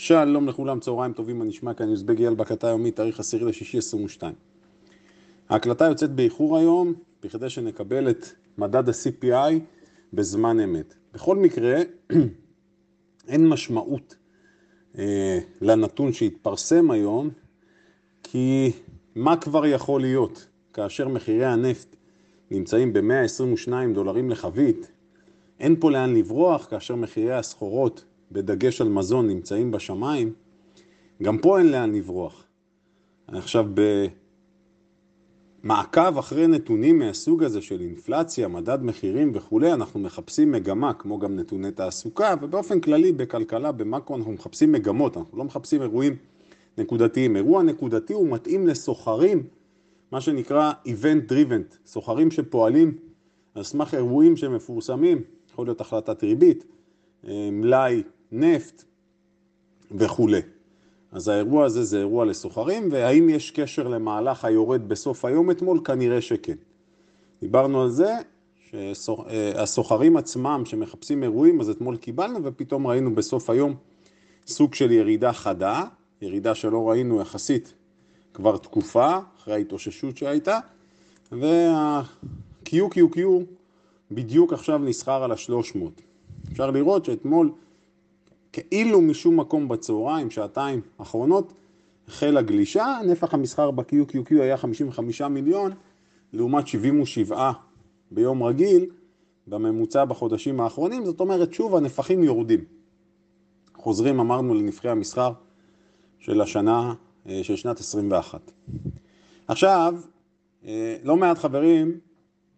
שלום לכולם, צהריים טובים, מה נשמע כאן יוזבג אייל בהקלטה היומית, תאריך 10 לשישי 22. ההקלטה יוצאת באיחור היום, בכדי שנקבל את מדד ה-CPI בזמן אמת. בכל מקרה, אין משמעות אה, לנתון שהתפרסם היום, כי מה כבר יכול להיות כאשר מחירי הנפט נמצאים ב-122 דולרים לחבית, אין פה לאן לברוח כאשר מחירי הסחורות בדגש על מזון, נמצאים בשמיים, גם פה אין לאן לברוח. עכשיו, במעקב אחרי נתונים מהסוג הזה של אינפלציה, מדד מחירים וכולי, אנחנו מחפשים מגמה, כמו גם נתוני תעסוקה, ובאופן כללי בכלכלה, במאקרו, אנחנו מחפשים מגמות, אנחנו לא מחפשים אירועים נקודתיים. אירוע נקודתי הוא מתאים לסוחרים, מה שנקרא event driven, סוחרים שפועלים על סמך אירועים שמפורסמים, יכול להיות החלטת ריבית, מלאי נפט וכולי. אז האירוע הזה זה אירוע לסוחרים, והאם יש קשר למהלך היורד בסוף היום אתמול? כנראה שכן. דיברנו על זה שהסוחרים עצמם שמחפשים אירועים, אז אתמול קיבלנו ופתאום ראינו בסוף היום סוג של ירידה חדה, ירידה שלא ראינו יחסית כבר תקופה, אחרי ההתאוששות שהייתה, וה-QQQ בדיוק עכשיו נסחר על ה-300. אפשר לראות שאתמול כאילו משום מקום בצהריים, שעתיים אחרונות, החלה גלישה, נפח המסחר ב-QQQ היה 55 מיליון, לעומת 77 ביום רגיל, בממוצע בחודשים האחרונים, זאת אומרת שוב הנפחים יורדים. חוזרים אמרנו לנפחי המסחר של השנה, אה, של שנת 21. עכשיו, אה, לא מעט חברים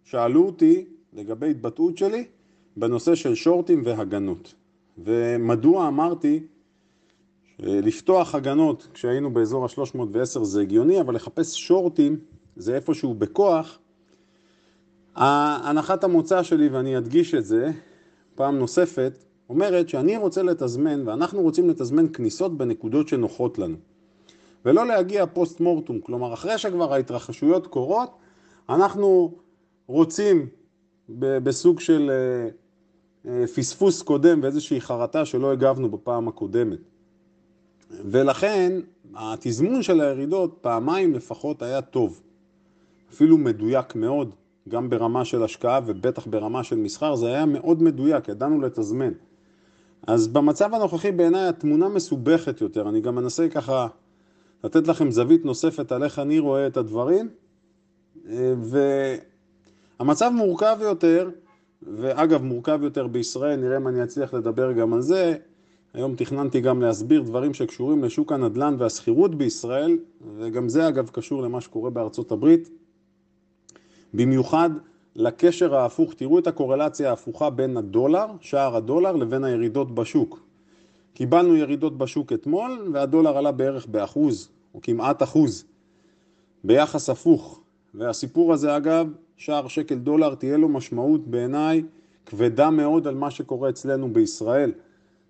שאלו אותי לגבי התבטאות שלי בנושא של שורטים והגנות. ומדוע אמרתי לפתוח הגנות כשהיינו באזור ה-310 זה הגיוני, אבל לחפש שורטים זה איפשהו בכוח. הנחת המוצא שלי, ואני אדגיש את זה פעם נוספת, אומרת שאני רוצה לתזמן, ואנחנו רוצים לתזמן כניסות בנקודות שנוחות לנו. ולא להגיע פוסט מורטום, כלומר אחרי שכבר ההתרחשויות קורות, אנחנו רוצים בסוג של פספוס קודם ואיזושהי חרטה שלא הגבנו בפעם הקודמת. ולכן התזמון של הירידות פעמיים לפחות היה טוב, אפילו מדויק מאוד, גם ברמה של השקעה ובטח ברמה של מסחר, זה היה מאוד מדויק, ידענו לתזמן. אז במצב הנוכחי בעיניי התמונה מסובכת יותר, אני גם מנסה ככה לתת לכם זווית נוספת על איך אני רואה את הדברים, והמצב מורכב יותר, ואגב, מורכב יותר בישראל, נראה אם אני אצליח לדבר גם על זה. היום תכננתי גם להסביר דברים שקשורים לשוק הנדל"ן והשכירות בישראל, וגם זה אגב קשור למה שקורה בארצות הברית. במיוחד לקשר ההפוך, תראו את הקורלציה ההפוכה בין הדולר, שער הדולר, לבין הירידות בשוק. קיבלנו ירידות בשוק אתמול, והדולר עלה בערך באחוז, או כמעט אחוז, ביחס הפוך. והסיפור הזה אגב, שער שקל דולר תהיה לו משמעות בעיניי כבדה מאוד על מה שקורה אצלנו בישראל.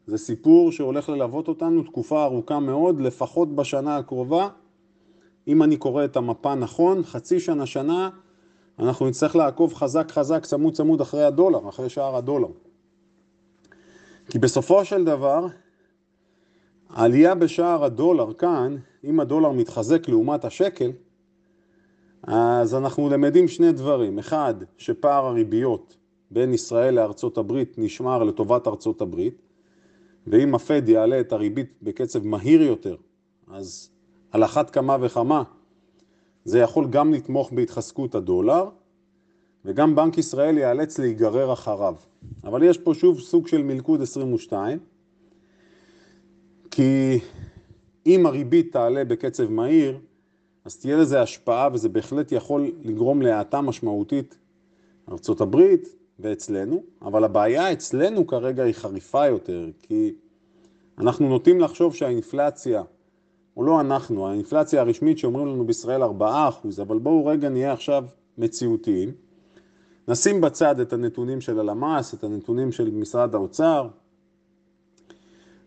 זה סיפור שהולך ללוות אותנו תקופה ארוכה מאוד, לפחות בשנה הקרובה. אם אני קורא את המפה נכון, חצי שנה, שנה, אנחנו נצטרך לעקוב חזק חזק, צמוד צמוד אחרי הדולר, אחרי שער הדולר. כי בסופו של דבר, העלייה בשער הדולר כאן, אם הדולר מתחזק לעומת השקל, אז אנחנו למדים שני דברים. אחד, שפער הריביות בין ישראל לארצות הברית נשמר לטובת ארצות הברית, ואם הפד יעלה את הריבית בקצב מהיר יותר, אז על אחת כמה וכמה זה יכול גם לתמוך בהתחזקות הדולר, וגם בנק ישראל ייאלץ להיגרר אחריו. אבל יש פה שוב סוג של מלכוד 22, כי אם הריבית תעלה בקצב מהיר, אז תהיה לזה השפעה וזה בהחלט יכול לגרום להאטה משמעותית הברית ואצלנו, אבל הבעיה אצלנו כרגע היא חריפה יותר, כי אנחנו נוטים לחשוב שהאינפלציה, או לא אנחנו, האינפלציה הרשמית שאומרים לנו בישראל 4%, אבל בואו רגע נהיה עכשיו מציאותיים. נשים בצד את הנתונים של הלמ"ס, את הנתונים של משרד האוצר,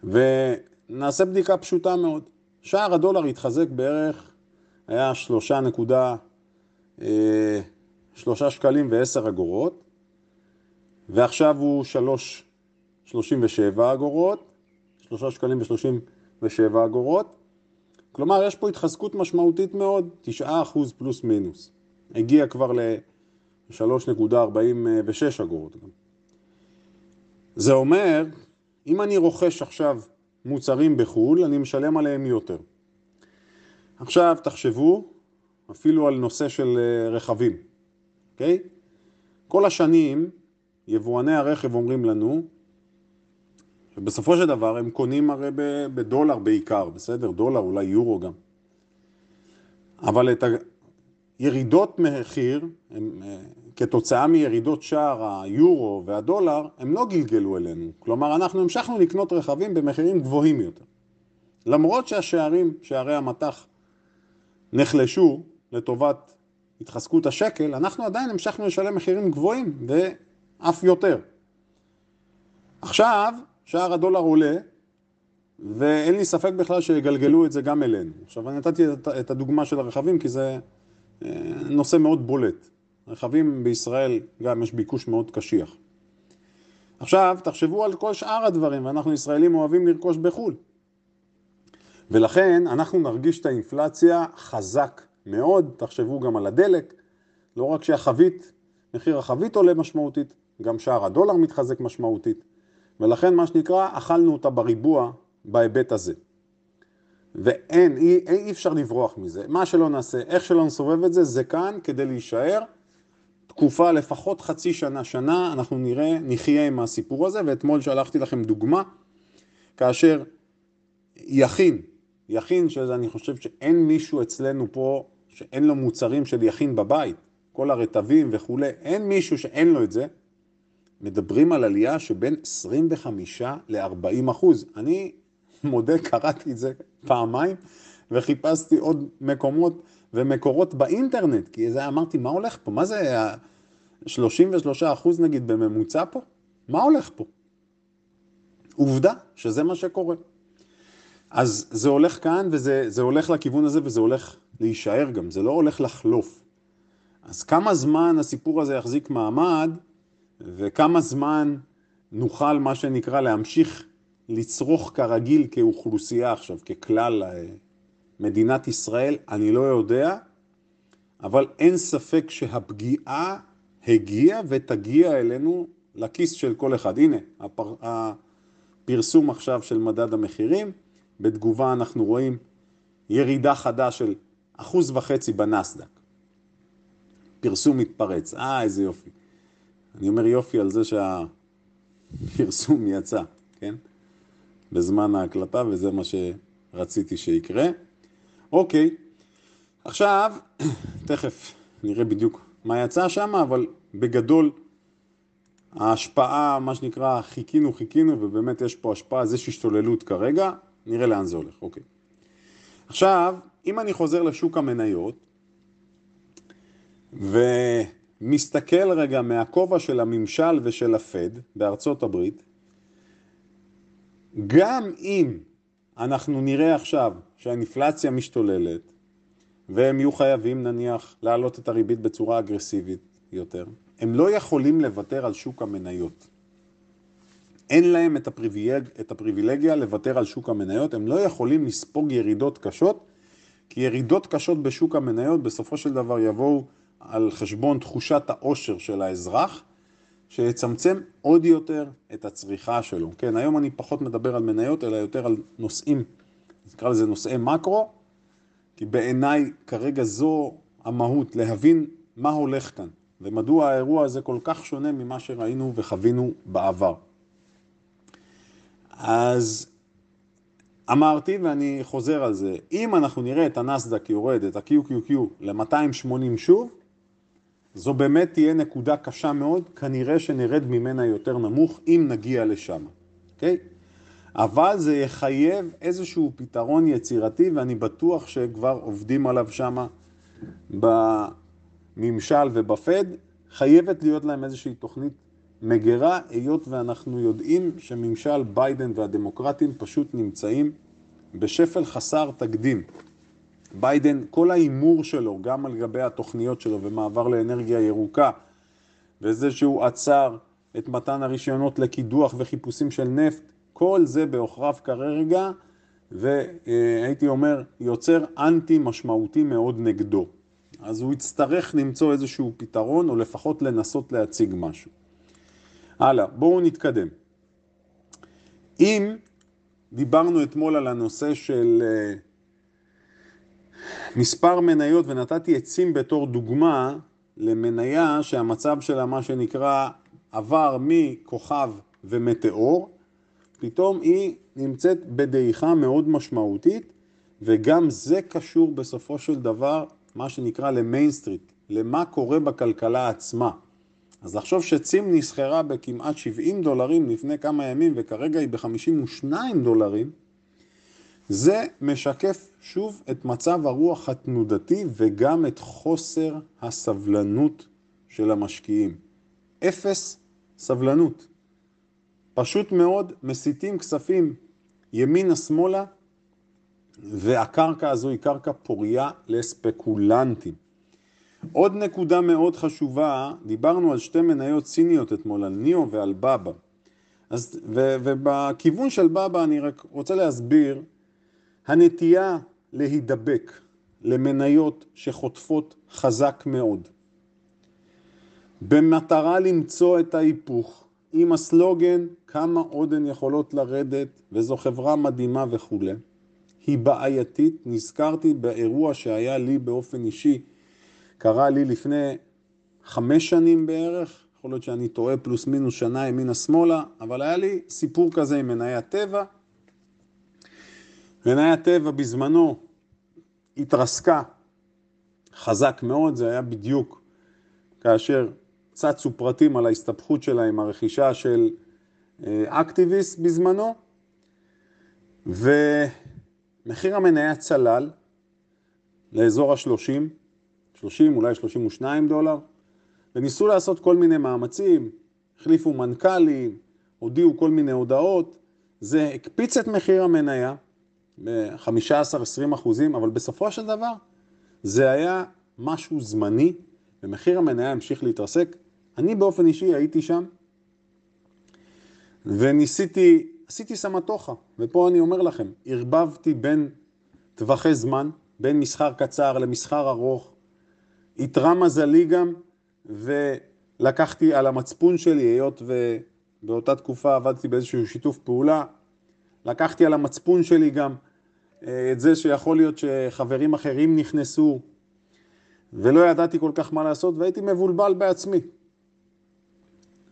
ונעשה בדיקה פשוטה מאוד. שער הדולר התחזק בערך היה שלושה נקודה, אה, שלושה שקלים ועשר אגורות, ועכשיו הוא שלוש, שלושים ושבע אגורות, שלושה שקלים ושלושים ושבע אגורות. כלומר, יש פה התחזקות משמעותית מאוד, 9% פלוס מינוס. הגיע כבר ל-3.46 אגורות. זה אומר, אם אני רוכש עכשיו מוצרים בחו"ל, אני משלם עליהם יותר. עכשיו תחשבו אפילו על נושא של אה, רכבים, אוקיי? Okay? כל השנים יבואני הרכב אומרים לנו שבסופו של דבר הם קונים הרי בדולר בעיקר, בסדר? דולר, אולי יורו גם. אבל את הירידות מחיר, הם, אה, כתוצאה מירידות שער היורו והדולר, הם לא גלגלו אלינו. כלומר, אנחנו המשכנו לקנות רכבים במחירים גבוהים יותר. למרות שהשערים, שערי המטח, נחלשו לטובת התחזקות השקל, אנחנו עדיין המשכנו לשלם מחירים גבוהים ואף יותר. עכשיו, שער הדולר עולה, ואין לי ספק בכלל שיגלגלו את זה גם אלינו. עכשיו, אני נתתי את הדוגמה של הרכבים כי זה אה, נושא מאוד בולט. רכבים בישראל גם יש ביקוש מאוד קשיח. עכשיו, תחשבו על כל שאר הדברים, ואנחנו ישראלים אוהבים לרכוש בחו"ל. ולכן אנחנו נרגיש את האינפלציה חזק מאוד, תחשבו גם על הדלק, לא רק שהחבית, מחיר החבית עולה משמעותית, גם שער הדולר מתחזק משמעותית, ולכן מה שנקרא, אכלנו אותה בריבוע בהיבט הזה. ואין, אי, אי אפשר לברוח מזה. מה שלא נעשה, איך שלא נסובב את זה, זה כאן כדי להישאר. תקופה לפחות חצי שנה, שנה, אנחנו נראה, נחיה עם הסיפור הזה, ואתמול שלחתי לכם דוגמה, כאשר יכין, יכין, שאני חושב שאין מישהו אצלנו פה שאין לו מוצרים של יכין בבית, כל הרטבים וכולי, אין מישהו שאין לו את זה, מדברים על עלייה שבין 25 ל-40 אחוז. אני מודה, קראתי את זה פעמיים וחיפשתי עוד מקומות ומקורות באינטרנט, כי זה אמרתי, מה הולך פה? מה זה 33 אחוז נגיד בממוצע פה? מה הולך פה? עובדה שזה מה שקורה. אז זה הולך כאן וזה הולך לכיוון הזה וזה הולך להישאר גם, זה לא הולך לחלוף. אז כמה זמן הסיפור הזה יחזיק מעמד וכמה זמן נוכל מה שנקרא להמשיך לצרוך כרגיל כאוכלוסייה עכשיו, ככלל אה, מדינת ישראל, אני לא יודע, אבל אין ספק שהפגיעה הגיעה ותגיע אלינו לכיס של כל אחד. הנה, הפר... הפרסום עכשיו של מדד המחירים, בתגובה אנחנו רואים ירידה חדה של אחוז וחצי בנסדק. פרסום מתפרץ, אה, איזה יופי. אני אומר יופי על זה שהפרסום יצא, כן? בזמן ההקלטה, וזה מה שרציתי שיקרה. אוקיי, עכשיו, תכף נראה בדיוק מה יצא שם, אבל בגדול ההשפעה, מה שנקרא, חיכינו, חיכינו, ובאמת יש פה השפעה, אז יש השתוללות כרגע, נראה לאן זה הולך, אוקיי. עכשיו, אם אני חוזר לשוק המניות, ומסתכל רגע מהכובע של הממשל ושל הפד בארצות הברית, גם אם אנחנו נראה עכשיו שהאינפלציה משתוללת, והם יהיו חייבים נניח להעלות את הריבית בצורה אגרסיבית יותר, הם לא יכולים לוותר על שוק המניות. אין להם את, הפריבילג, את הפריבילגיה לוותר על שוק המניות, הם לא יכולים לספוג ירידות קשות, כי ירידות קשות בשוק המניות בסופו של דבר יבואו על חשבון תחושת העושר של האזרח, שיצמצם עוד יותר את הצריכה שלו. כן, היום אני פחות מדבר על מניות, אלא יותר על נושאים, נקרא לזה נושאי מקרו, כי בעיניי כרגע זו המהות, להבין מה הולך כאן, ומדוע האירוע הזה כל כך שונה ממה שראינו וחווינו בעבר. אז אמרתי ואני חוזר על זה, אם אנחנו נראה את הנסדק יורד, את ה-QQQ ל-280 שוב, זו באמת תהיה נקודה קשה מאוד, כנראה שנרד ממנה יותר נמוך אם נגיע לשם, אוקיי? אבל זה יחייב איזשהו פתרון יצירתי ואני בטוח שכבר עובדים עליו שם בממשל ובפד, חייבת להיות להם איזושהי תוכנית מגרה, היות ואנחנו יודעים שממשל ביידן והדמוקרטים פשוט נמצאים בשפל חסר תקדים. ביידן, כל ההימור שלו, גם על גבי התוכניות שלו ומעבר לאנרגיה ירוקה, וזה שהוא עצר את מתן הרישיונות לקידוח וחיפושים של נפט, כל זה בעוכריו כרגע, והייתי אומר, יוצר אנטי משמעותי מאוד נגדו. אז הוא יצטרך למצוא איזשהו פתרון, או לפחות לנסות להציג משהו. הלאה, בואו נתקדם. אם דיברנו אתמול על הנושא של אה, מספר מניות, ונתתי עצים בתור דוגמה למניה שהמצב שלה, מה שנקרא, עבר מכוכב ומטאור, פתאום היא נמצאת בדעיכה מאוד משמעותית, וגם זה קשור בסופו של דבר, מה שנקרא ל Main Street, למה קורה בכלכלה עצמה. אז לחשוב שצים נסחרה בכמעט 70 דולרים לפני כמה ימים וכרגע היא ב-52 דולרים, זה משקף שוב את מצב הרוח התנודתי וגם את חוסר הסבלנות של המשקיעים. אפס סבלנות. פשוט מאוד מסיטים כספים ימינה-שמאלה, והקרקע הזו היא קרקע פוריה לספקולנטים. עוד נקודה מאוד חשובה, דיברנו על שתי מניות סיניות אתמול, על ניאו ועל בבא. אז, ו, ובכיוון של בבא אני רק רוצה להסביר, הנטייה להידבק למניות שחוטפות חזק מאוד, במטרה למצוא את ההיפוך, עם הסלוגן כמה עוד הן יכולות לרדת וזו חברה מדהימה וכולי, היא בעייתית. נזכרתי באירוע שהיה לי באופן אישי, קרה לי לפני חמש שנים בערך, יכול להיות שאני טועה פלוס מינוס שנה ימינה שמאלה, אבל היה לי סיפור כזה עם מניה טבע. מניה טבע בזמנו התרסקה חזק מאוד, זה היה בדיוק כאשר צצו פרטים על ההסתבכות שלה עם הרכישה של אה, אקטיביסט בזמנו, ומחיר המניה צלל לאזור ה-30, 30, אולי 32 דולר, וניסו לעשות כל מיני מאמצים, החליפו מנכ"לים, הודיעו כל מיני הודעות, זה הקפיץ את מחיר המניה ב-15-20 אחוזים, אבל בסופו של דבר זה היה משהו זמני, ומחיר המניה המשיך להתרסק. אני באופן אישי הייתי שם, וניסיתי, עשיתי סמטוחה, ופה אני אומר לכם, ערבבתי בין טווחי זמן, בין מסחר קצר למסחר ארוך, איתרע מזלי גם, ולקחתי על המצפון שלי, היות ובאותה תקופה עבדתי באיזשהו שיתוף פעולה, לקחתי על המצפון שלי גם אה, את זה שיכול להיות שחברים אחרים נכנסו, ולא ידעתי כל כך מה לעשות, והייתי מבולבל בעצמי.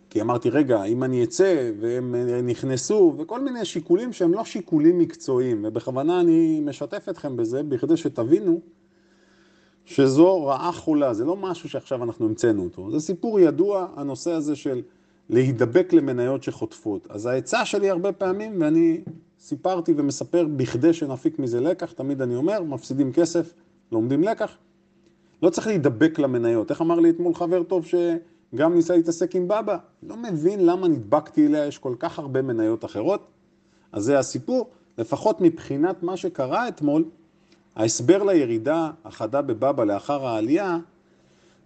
כי אמרתי, רגע, אם אני אצא והם נכנסו, וכל מיני שיקולים שהם לא שיקולים מקצועיים, ובכוונה אני משתף אתכם בזה, בכדי שתבינו שזו רעה חולה, זה לא משהו שעכשיו אנחנו המצאנו אותו, זה סיפור ידוע, הנושא הזה של להידבק למניות שחוטפות. אז העצה שלי הרבה פעמים, ואני סיפרתי ומספר בכדי שנפיק מזה לקח, תמיד אני אומר, מפסידים כסף, לומדים לקח, לא צריך להידבק למניות. איך אמר לי אתמול חבר טוב שגם ניסה להתעסק עם בבא? לא מבין למה נדבקתי אליה, יש כל כך הרבה מניות אחרות. אז זה הסיפור, לפחות מבחינת מה שקרה אתמול, ההסבר לירידה החדה בבבא לאחר העלייה,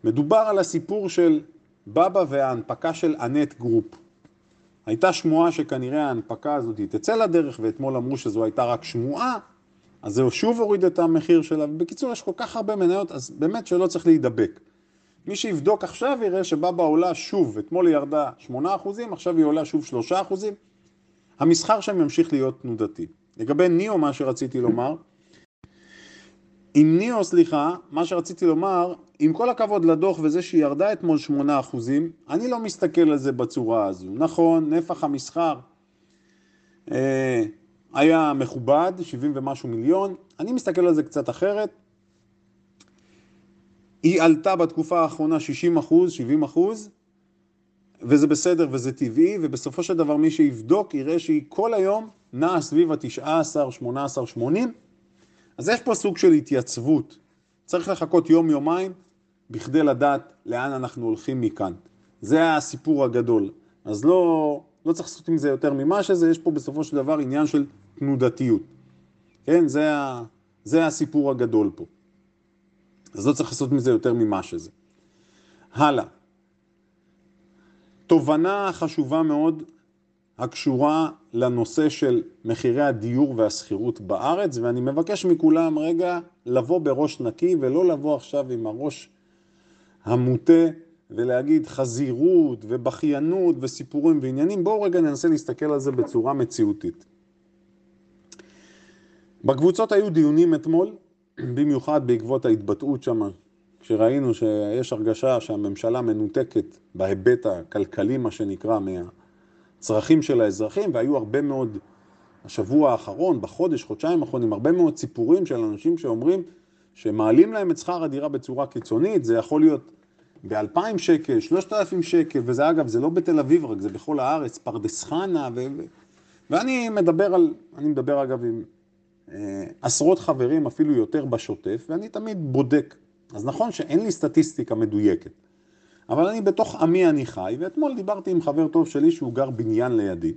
מדובר על הסיפור של בבא וההנפקה של Ant Group. הייתה שמועה שכנראה ההנפקה הזאת תצא לדרך, ואתמול אמרו שזו הייתה רק שמועה, אז זה שוב הוריד את המחיר שלה, ובקיצור יש כל כך הרבה מניות, אז באמת שלא צריך להידבק. מי שיבדוק עכשיו יראה שבבא עולה שוב, אתמול היא ירדה 8%, עכשיו היא עולה שוב 3%, המסחר שם ימשיך להיות תנודתי. לגבי ניאו, מה שרציתי לומר, עם ניאו, סליחה, מה שרציתי לומר, עם כל הכבוד לדוח וזה שהיא ירדה אתמול 8%, אני לא מסתכל על זה בצורה הזו. נכון, נפח המסחר אה, היה מכובד, 70 ומשהו מיליון, אני מסתכל על זה קצת אחרת. היא עלתה בתקופה האחרונה 60 אחוז, 70 אחוז, וזה בסדר וזה טבעי, ובסופו של דבר מי שיבדוק יראה שהיא כל היום נעה סביב ה-19, 18, 80, אז יש פה סוג של התייצבות. צריך לחכות יום-יומיים בכדי לדעת לאן אנחנו הולכים מכאן. זה הסיפור הגדול. אז לא, לא צריך לעשות עם זה יותר ממה שזה, יש פה בסופו של דבר עניין של תנודתיות. כן, זה, ה, זה הסיפור הגדול פה. אז לא צריך לעשות מזה יותר ממה שזה. הלאה. תובנה חשובה מאוד הקשורה לנושא של מחירי הדיור והשכירות בארץ, ואני מבקש מכולם רגע לבוא בראש נקי ולא לבוא עכשיו עם הראש המוטה ולהגיד חזירות ובכיינות וסיפורים ועניינים. בואו רגע ננסה להסתכל על זה בצורה מציאותית. בקבוצות היו דיונים אתמול, במיוחד בעקבות ההתבטאות שם, כשראינו שיש הרגשה שהממשלה מנותקת בהיבט הכלכלי, מה שנקרא, מהצרכים של האזרחים, והיו הרבה מאוד, השבוע האחרון, בחודש, חודשיים האחרונים, הרבה מאוד סיפורים של אנשים שאומרים שמעלים להם את שכר הדירה בצורה קיצונית, זה יכול להיות ב-2,000 שקל, 3,000 שקל, וזה אגב, זה לא בתל אביב רק, זה בכל הארץ, פרדס חנה, ו... ואני מדבר על, אני מדבר אגב עם אה, עשרות חברים, אפילו יותר בשוטף, ואני תמיד בודק. אז נכון שאין לי סטטיסטיקה מדויקת, אבל אני בתוך עמי אני חי, ואתמול דיברתי עם חבר טוב שלי שהוא גר בניין לידי,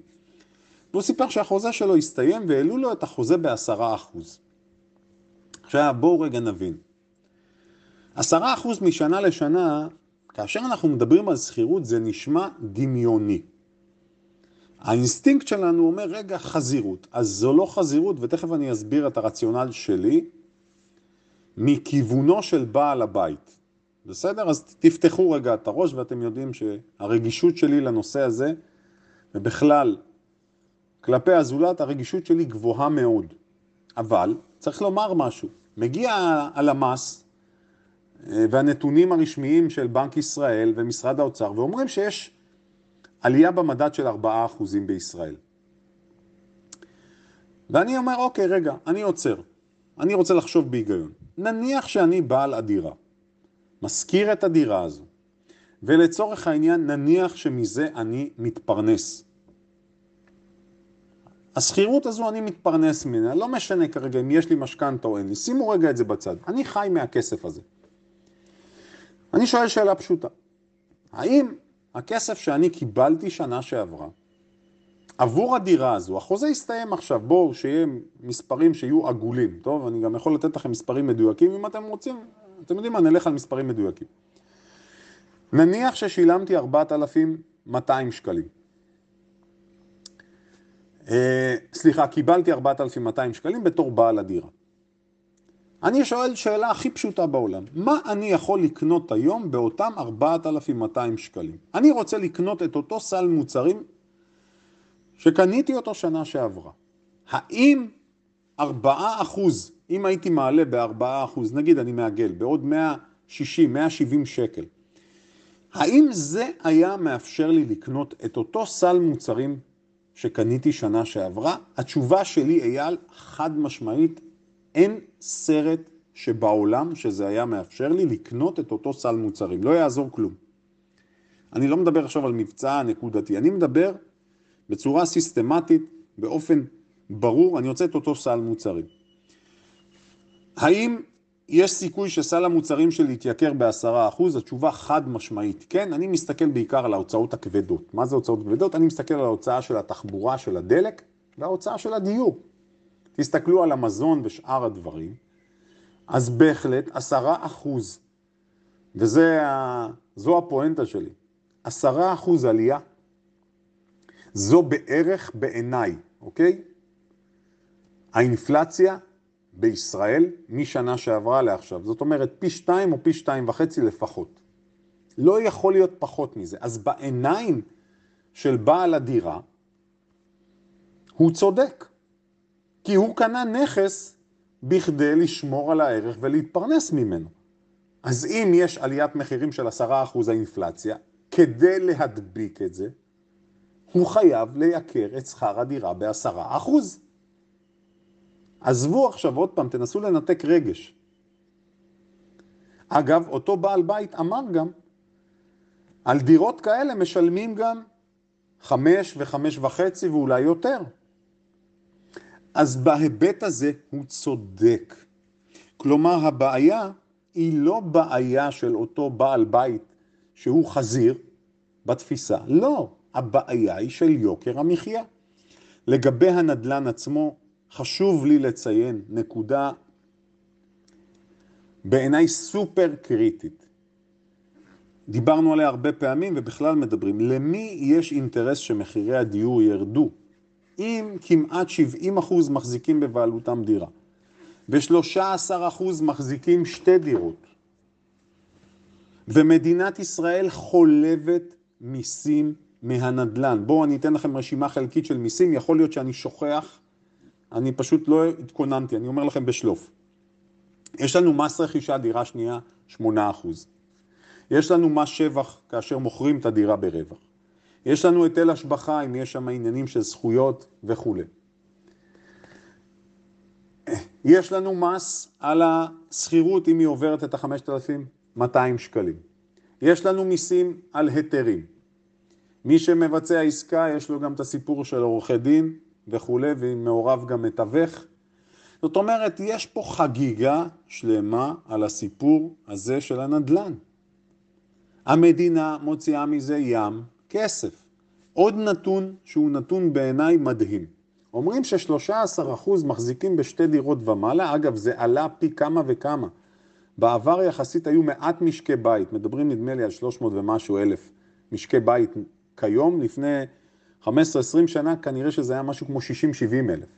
והוא סיפר שהחוזה שלו הסתיים והעלו לו את החוזה בעשרה אחוז. עכשיו בואו רגע נבין. עשרה אחוז משנה לשנה, כאשר אנחנו מדברים על שכירות זה נשמע דמיוני. האינסטינקט שלנו אומר, רגע, חזירות. אז זו לא חזירות, ותכף אני אסביר את הרציונל שלי, מכיוונו של בעל הבית. בסדר? אז תפתחו רגע את הראש, ואתם יודעים שהרגישות שלי לנושא הזה, ובכלל, כלפי הזולת, הרגישות שלי גבוהה מאוד. אבל, צריך לומר משהו. מגיע הלמ"ס, אה, והנתונים הרשמיים של בנק ישראל ומשרד האוצר, ואומרים שיש עלייה במדד של 4% בישראל. ואני אומר, אוקיי, רגע, אני עוצר. אני רוצה לחשוב בהיגיון. נניח שאני בעל הדירה, משכיר את הדירה הזו, ולצורך העניין נניח שמזה אני מתפרנס. השכירות הזו אני מתפרנס ממנה, לא משנה כרגע אם יש לי משכנתה או אין לי, שימו רגע את זה בצד, אני חי מהכסף הזה. אני שואל שאלה פשוטה, האם הכסף שאני קיבלתי שנה שעברה, עבור הדירה הזו, החוזה יסתיים עכשיו, בואו שיהיה מספרים שיהיו עגולים, טוב? אני גם יכול לתת לכם מספרים מדויקים אם אתם רוצים, אתם יודעים מה, נלך על מספרים מדויקים. נניח ששילמתי 4,200 שקלים. אה, סליחה, קיבלתי 4,200 שקלים בתור בעל הדירה. אני שואל שאלה הכי פשוטה בעולם, מה אני יכול לקנות היום באותם 4,200 שקלים? אני רוצה לקנות את אותו סל מוצרים שקניתי אותו שנה שעברה. האם 4 אחוז, אם הייתי מעלה ב-4 אחוז, נגיד אני מעגל, בעוד 160, 170 שקל, האם זה היה מאפשר לי לקנות את אותו סל מוצרים שקניתי שנה שעברה? התשובה שלי, אייל, חד משמעית, אין סרט שבעולם שזה היה מאפשר לי לקנות את אותו סל מוצרים, לא יעזור כלום. אני לא מדבר עכשיו על מבצע נקודתי, אני מדבר בצורה סיסטמטית, באופן ברור, אני רוצה את אותו סל מוצרים. האם יש סיכוי שסל המוצרים שלי יתייקר בעשרה אחוז? התשובה חד משמעית, כן. אני מסתכל בעיקר על ההוצאות הכבדות. מה זה הוצאות כבדות? אני מסתכל על ההוצאה של התחבורה, של הדלק, וההוצאה של הדיור. תסתכלו על המזון ושאר הדברים, אז בהחלט עשרה אחוז, וזו הפואנטה שלי, עשרה אחוז עלייה, זו בערך בעיניי, אוקיי? האינפלציה בישראל משנה שעברה לעכשיו, זאת אומרת פי שתיים או פי שתיים וחצי לפחות. לא יכול להיות פחות מזה. אז בעיניים של בעל הדירה, הוא צודק. כי הוא קנה נכס בכדי לשמור על הערך ולהתפרנס ממנו. אז אם יש עליית מחירים של 10% האינפלציה, כדי להדביק את זה, הוא חייב לייקר את שכר הדירה ב-10%. עזבו עכשיו עוד פעם, תנסו לנתק רגש. אגב, אותו בעל בית אמר גם, על דירות כאלה משלמים גם חמש וחמש וחצי ואולי יותר. אז בהיבט הזה הוא צודק. כלומר, הבעיה היא לא בעיה של אותו בעל בית שהוא חזיר בתפיסה. לא, הבעיה היא של יוקר המחיה. לגבי הנדלן עצמו, חשוב לי לציין נקודה בעיניי סופר קריטית. דיברנו עליה הרבה פעמים ובכלל מדברים. למי יש אינטרס שמחירי הדיור ירדו? אם כמעט 70% מחזיקים בבעלותם דירה ו-13% מחזיקים שתי דירות ומדינת ישראל חולבת מיסים מהנדל"ן. בואו אני אתן לכם רשימה חלקית של מיסים, יכול להיות שאני שוכח, אני פשוט לא התכוננתי, אני אומר לכם בשלוף. יש לנו מס רכישה דירה שנייה 8%. יש לנו מס שבח כאשר מוכרים את הדירה ברווח. יש לנו היטל השבחה אם יש שם עניינים של זכויות וכו'. יש לנו מס על השכירות אם היא עוברת את ה-5,200 שקלים. יש לנו מיסים על היתרים. מי שמבצע עסקה יש לו גם את הסיפור של עורכי דין וכולי, ואם מעורב גם מתווך. זאת אומרת, יש פה חגיגה שלמה על הסיפור הזה של הנדל"ן. המדינה מוציאה מזה ים כסף. עוד נתון שהוא נתון בעיניי מדהים. אומרים ש-13% מחזיקים בשתי דירות ומעלה, אגב זה עלה פי כמה וכמה. בעבר יחסית היו מעט משקי בית, מדברים נדמה לי על 300 ומשהו אלף משקי בית כיום, לפני 15-20 שנה כנראה שזה היה משהו כמו 60-70 אלף.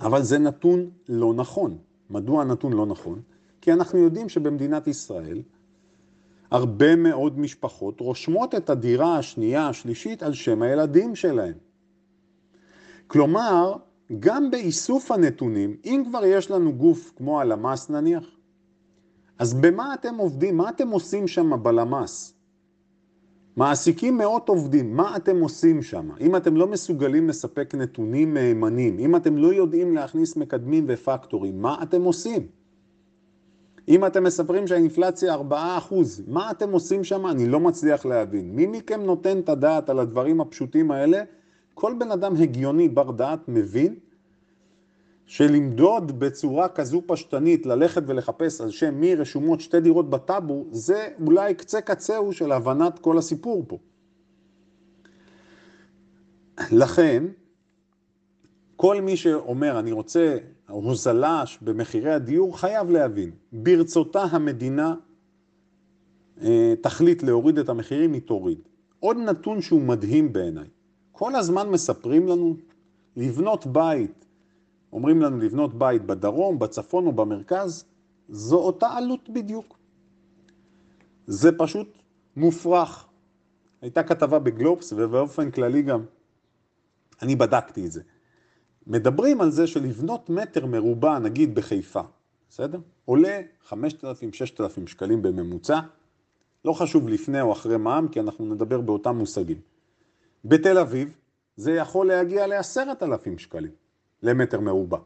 אבל זה נתון לא נכון. מדוע הנתון לא נכון? כי אנחנו יודעים שבמדינת ישראל הרבה מאוד משפחות רושמות את הדירה השנייה, השלישית, על שם הילדים שלהם. כלומר, גם באיסוף הנתונים, אם כבר יש לנו גוף כמו הלמ"ס נניח, אז במה אתם עובדים? מה אתם עושים שם בלמ"ס? מעסיקים מאות עובדים, מה אתם עושים שם? אם אתם לא מסוגלים לספק נתונים מהימנים, אם אתם לא יודעים להכניס מקדמים ופקטורים, מה אתם עושים? אם אתם מספרים שהאינפלציה 4%, מה אתם עושים שם? אני לא מצליח להבין. מי מכם נותן את הדעת על הדברים הפשוטים האלה? כל בן אדם הגיוני, בר דעת, מבין שלמדוד בצורה כזו פשטנית, ללכת ולחפש על שם מי רשומות שתי דירות בטאבו, זה אולי קצה קצהו של הבנת כל הסיפור פה. לכן, כל מי שאומר, אני רוצה הוזלה במחירי הדיור, חייב להבין, ברצותה המדינה אה, תחליט להוריד את המחירים, היא תוריד. עוד נתון שהוא מדהים בעיניי, כל הזמן מספרים לנו לבנות בית, אומרים לנו לבנות בית בדרום, בצפון או במרכז, זו אותה עלות בדיוק. זה פשוט מופרך. הייתה כתבה בגלובס ובאופן כללי גם, אני בדקתי את זה. מדברים על זה שלבנות מטר מרובע, נגיד בחיפה, בסדר? עולה 5,000-6,000 שקלים בממוצע, לא חשוב לפני או אחרי מע"מ, כי אנחנו נדבר באותם מושגים. בתל אביב זה יכול להגיע ל-10,000 שקלים למטר מרובע.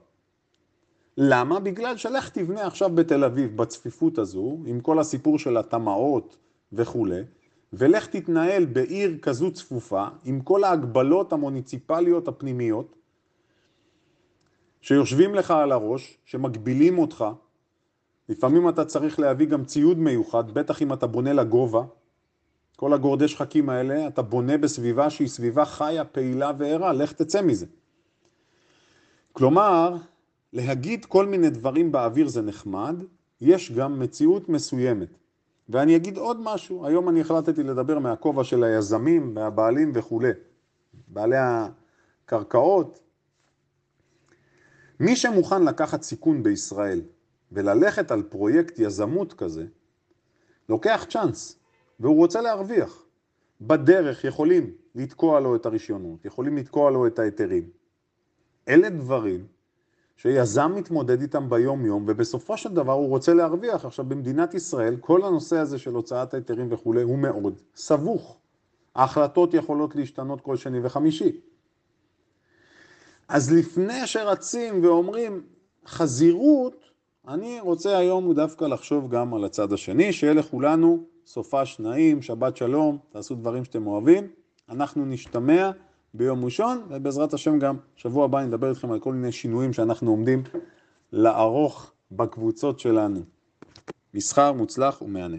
למה? בגלל שלך תבנה עכשיו בתל אביב בצפיפות הזו, עם כל הסיפור של התמ"אות וכולי, ולך תתנהל בעיר כזו צפופה, עם כל ההגבלות המוניציפליות הפנימיות, שיושבים לך על הראש, שמגבילים אותך, לפעמים אתה צריך להביא גם ציוד מיוחד, בטח אם אתה בונה לגובה, כל הגורדי שחקים האלה, אתה בונה בסביבה שהיא סביבה חיה, פעילה וערה, לך תצא מזה. כלומר, להגיד כל מיני דברים באוויר זה נחמד, יש גם מציאות מסוימת. ואני אגיד עוד משהו, היום אני החלטתי לדבר מהכובע של היזמים, מהבעלים וכולי, בעלי הקרקעות, מי שמוכן לקחת סיכון בישראל וללכת על פרויקט יזמות כזה, לוקח צ'אנס, והוא רוצה להרוויח. בדרך יכולים לתקוע לו את הרישיונות, יכולים לתקוע לו את ההיתרים. אלה דברים שיזם מתמודד איתם ביום יום, ובסופו של דבר הוא רוצה להרוויח. עכשיו במדינת ישראל, כל הנושא הזה של הוצאת ההיתרים וכולי הוא מאוד סבוך. ההחלטות יכולות להשתנות כל שני וחמישי. אז לפני שרצים ואומרים חזירות, אני רוצה היום דווקא לחשוב גם על הצד השני, שיהיה לכולנו סופש נעים, שבת שלום, תעשו דברים שאתם אוהבים. אנחנו נשתמע ביום ראשון, ובעזרת השם גם שבוע הבא נדבר איתכם על כל מיני שינויים שאנחנו עומדים לערוך בקבוצות שלנו. מסחר מוצלח ומהנה.